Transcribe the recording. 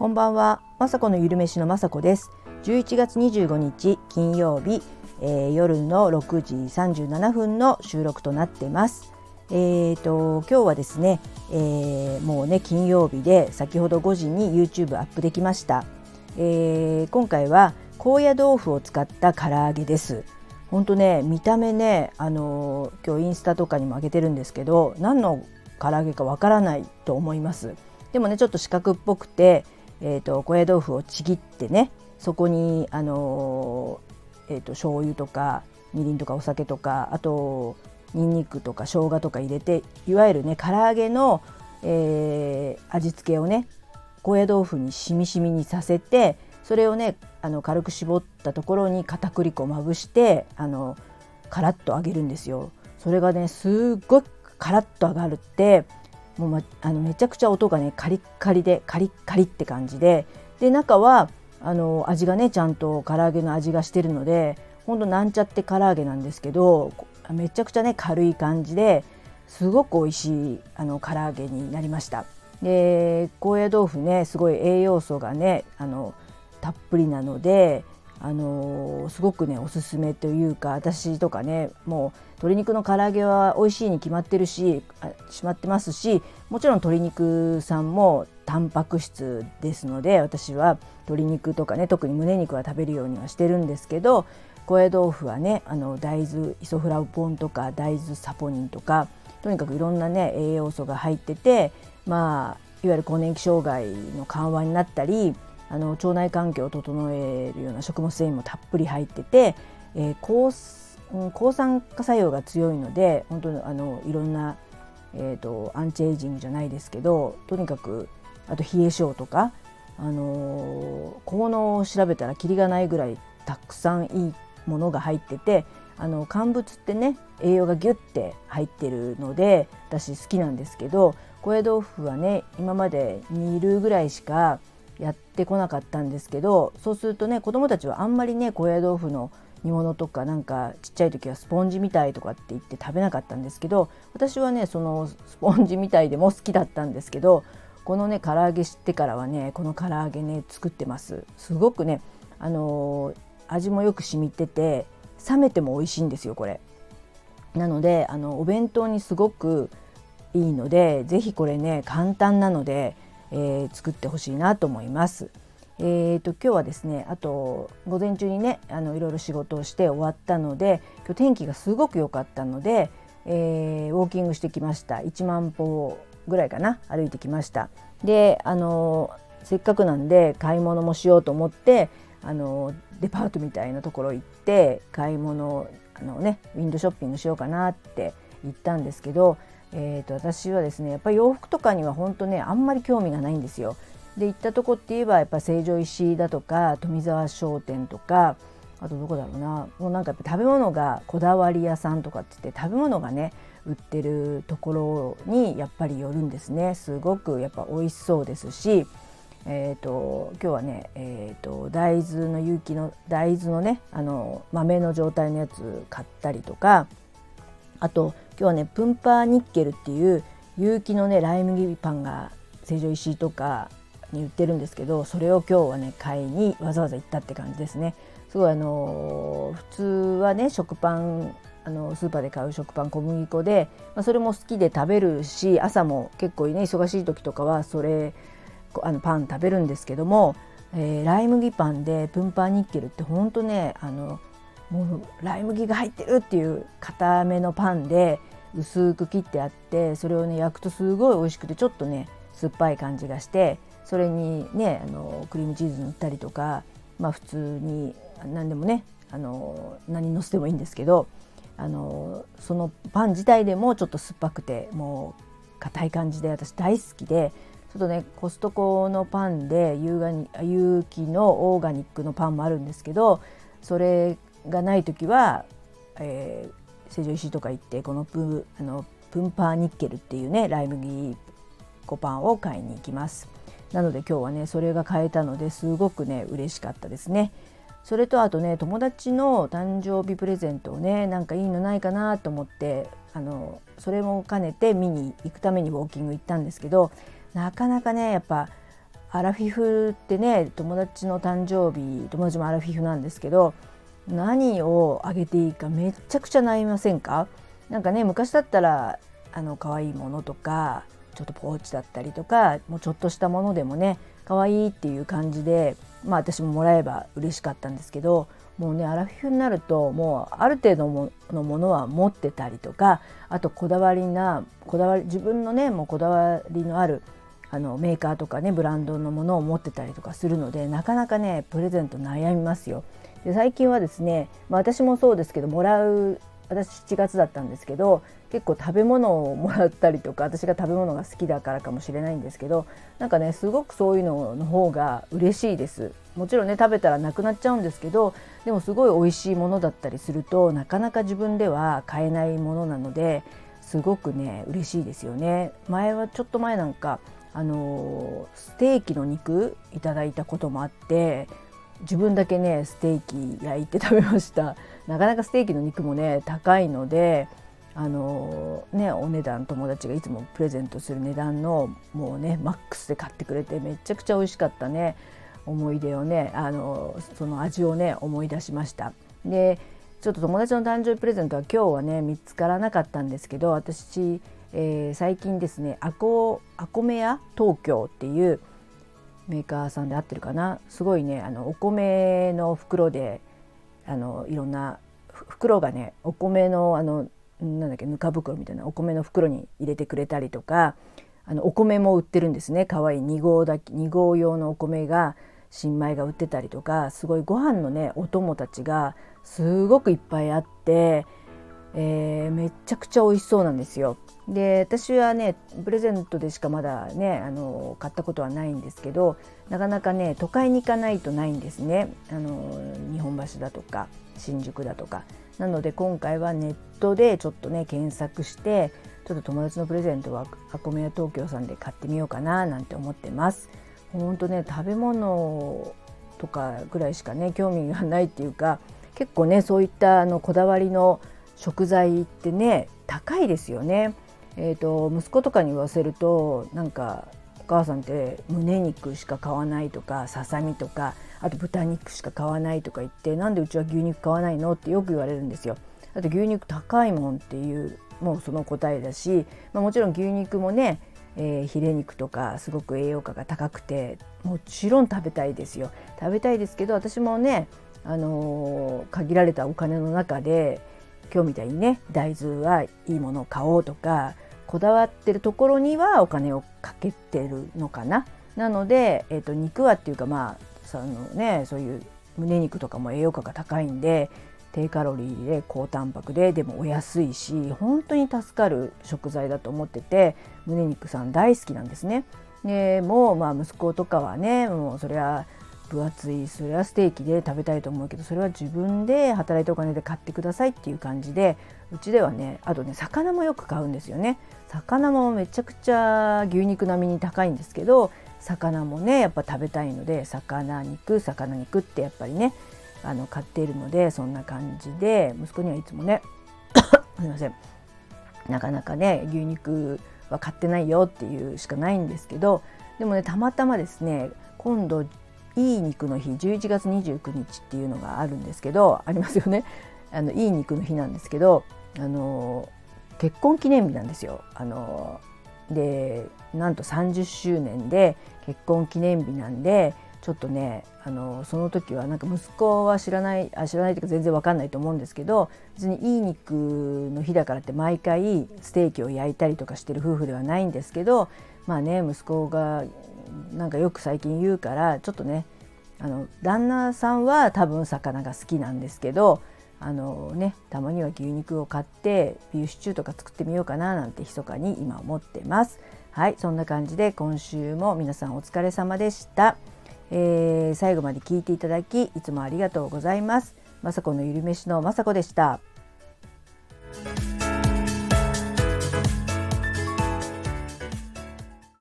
こんばんは、まさこのゆるめしのまさこです。11月25日金曜日、えー、夜の6時37分の収録となってます。えーと今日はですね、えー、もうね金曜日で先ほど5時に YouTube アップできました。えー、今回は高野豆腐を使った唐揚げです。本当ね見た目ねあの今日インスタとかにも上げてるんですけど何の唐揚げかわからないと思います。でもねちょっと四角っぽくてえーと、高野豆腐をちぎってねそこにあのー、えーと、醤油とかみりんとかお酒とかあとにんにくとか生姜とか入れていわゆるね唐揚げの、えー、味付けをね高野豆腐にしみしみにさせてそれをねあの軽く絞ったところに片栗粉をまぶしてあのカラッと揚げるんですよ。それがねすっごいカラッと揚がるってもう、ま、あのめちゃくちゃ音がねカリッカリでカリッカリって感じでで中はあの味がねちゃんと唐揚げの味がしてるのでほんとなんちゃって唐揚げなんですけどめちゃくちゃね軽い感じですごく美味しいあの唐揚げになりました。で高野豆腐ねすごい栄養素がねあのたっぷりなのであのすごくねおすすめというか私とかねもう鶏肉の唐揚げは美味しいに決まってるししまってますしもちろん鶏肉さんもタンパク質ですので私は鶏肉とかね特に胸肉は食べるようにはしてるんですけど高野豆腐はねあの大豆イソフラボンとか大豆サポニンとかとにかくいろんなね栄養素が入っててまあいわゆる更年期障害の緩和になったりあの腸内環境を整えるような食物繊維もたっぷり入ってて、えー、抗抗酸化作用が強いので本当にあのいろんな、えーと、アンチエイジングじゃないですけどとにかくあと冷え性とか、あの、効能を調べたらきりがないぐらいたくさんいいものが入っててあの乾物ってね栄養がギュッて入ってるので私好きなんですけど高野豆腐はね今まで煮るぐらいしかやってこなかったんですけどそうするとね子どもたちはあんまりね高野豆腐の煮物とかなんかちっちゃい時はスポンジみたいとかって言って食べなかったんですけど私はねそのスポンジみたいでも好きだったんですけどこのね唐揚げ知ってからはねこの唐揚げね作ってます。すごくねあのー、味もよく染みてて冷めても美味しいんですよこれ。なのであのお弁当にすごくいいので是非これね簡単なのでえー、作ってほしいなと思います。えーと、今日はですねあと午前中にねあのいろいろ仕事をして終わったので今日天気がすごく良かったので、えー、ウォーキングしてきました1万歩ぐらいかな歩いてきましたであのせっかくなんで買い物もしようと思ってあのデパートみたいなところ行って買い物あのねウィンドショッピングしようかなって言ったんですけどえーと、私はですねやっぱり洋服とかには本当ねあんまり興味がないんですよ。で行ったとこって言えばやっぱ成城石井だとか富沢商店とかあとどこだろうなもうなんかやっぱ食べ物がこだわり屋さんとかって言って食べ物がね売ってるところにやっぱり寄るんですねすごくやっぱ美味しそうですし、えーと、今日はね、えーと大豆の有機の大豆のねあの豆の状態のやつ買ったりとかあと今日はねプンパーニッケルっていう有機のねライ麦パンが成城石井とかに売ってるんですけどそれを今日はね買いにわざわざ行ったって感じですね。すごいあの普通はね食パンあのスーパーで買う食パン小麦粉で、まあ、それも好きで食べるし朝も結構ね忙しい時とかはそれあのパン食べるんですけども、えー、ライ麦パンでプンパーニッケルってほんとねあのもうライ麦が入ってるっていう固めのパンで薄く切ってあってそれをね焼くとすごい美味しくてちょっとね酸っぱい感じがしてそれにねあのクリームチーズ塗ったりとかまあ普通に何でもねあの何のせてもいいんですけどあのそのパン自体でもちょっと酸っぱくてもう硬い感じで私大好きでちょっとねコストコのパンで有機のオーガニックのパンもあるんですけどそれがない時は、えー、成城石井とか行ってこのプあのプンパーニッケルっていうねライ麦粉パンを買いに行きます。なので今日はねそれが買えたのですごくね嬉しかったですね。それとあとね友達の誕生日プレゼントをねなんかいいのないかなと思ってあのそれも兼ねて見に行くためにウォーキング行ったんですけどなかなかねやっぱアラフィフってね友達の誕生日友達もアラフィフなんですけど何をあげていいかめちゃくちゃ悩みませんか？なんかね昔だったらあの可愛いものとかちょっとポーチだったりとかもうちょっとしたものでもね可愛いっていう感じでまあ私ももらえば嬉しかったんですけどもうねアラフィフになるともうある程度のものは持ってたりとかあとこだわりなこだわり自分のねもうこだわりのあるあのメーカーとかねブランドのものを持ってたりとかするのでなかなかねプレゼント悩みますよ。で最近はですね、まあ、私もそうですけどもらう私7月だったんですけど結構食べ物をもらったりとか私が食べ物が好きだからかもしれないんですけどなんかねすごくそういうのの方が嬉しいです。もちろんね食べたらなくなっちゃうんですけどでもすごい美味しいものだったりするとなかなか自分では買えないものなのですごくね嬉しいですよね。前はちょっと前なんかあのステーキの肉いただいたこともあって自分だけねステーキ焼いて食べましたなかなかステーキの肉もね高いのであのねお値段友達がいつもプレゼントする値段のもうねマックスで買ってくれてめちゃくちゃ美味しかったね思い出をねあのその味をね思い出しました。でちょっと友達の誕生日プレゼントは今日はね見つからなかったんですけど私、えー、最近ですねアコアコメ屋東京っていうメーカーさんで合ってるかな？すごいねあのお米の袋であのいろんな袋がねお米のあのなんだっけぬか袋みたいなお米の袋に入れてくれたりとかあのお米も売ってるんですね。可愛い2合だけ2合用のお米が新米が売ってたりとかすごいご飯のねお供たちがすごくいっぱいあって、えー、めちゃくちゃ美味しそうなんですよ。で私はねプレゼントでしかまだねあの買ったことはないんですけどなかなかね都会に行かないとないんですね。あの日本橋だとか新宿だとか。なので今回はネットでちょっとね検索してちょっと友達のプレゼントはアコメヤ東京さんで買ってみようかななんて思ってます。ほんとね食べ物とかぐらいしかね興味がないっていうか結構ねそういったあのこだわりの食材ってね高いですよね。えーと、息子とかに言わせるとなんかお母さんって胸肉しか買わないとかささみとかあと豚肉しか買わないとか言ってなんでうちは牛肉買わないのってよく言われるんですよ。だって牛肉高いもんっていうもうその答えだし、まあ、もちろん牛肉もね、えー、ヒレ肉とかすごく栄養価が高くてもちろん食べたいですよ食べたいですけど私もね、あのー、限られたお金の中で今日みたいにね大豆はいいものを買おうとかこだわってるところにはお金をかけてるのかな。なので、えーと、肉はっていうかまあそのねそういう胸肉とかも栄養価が高いんで低カロリーで高タンパクででもお安いし本当に助かる食材だと思ってて胸肉さん大好きなんですね。でもうまあ息子とかはねもうそれは分厚い。それはステーキで食べたいと思うけどそれは自分で働いたお金で買ってくださいっていう感じでうちではねあとね魚もよく買うんですよね。魚もめちゃくちゃ牛肉並みに高いんですけど魚もねやっぱ食べたいので魚肉魚肉ってやっぱりねあの買っているのでそんな感じで息子にはいつもね すいません。なかなかね牛肉は買ってないよっていうしかないんですけどでもねたまたまですね今度いい肉の日11月29日っていうのがあるんですけどありますよね あのいい肉の日なんですけどあの結婚記念日なんですよ。あのでなんと30周年で結婚記念日なんでちょっとねあのその時はなんか息子は知らないあ知らないというか全然わかんないと思うんですけど別にいい肉の日だからって毎回ステーキを焼いたりとかしてる夫婦ではないんですけどまあね息子がなんかよく最近言うからちょっとねあの旦那さんは多分魚が好きなんですけどあのねたまには牛肉を買ってビーフシチューとか作ってみようかななんて密かに今思ってます。はいそんな感じで今週も皆さんお疲れ様でした。えー、最後まで聞いていただきいつもありがとうございます。まさこのゆるめしのまさこでした。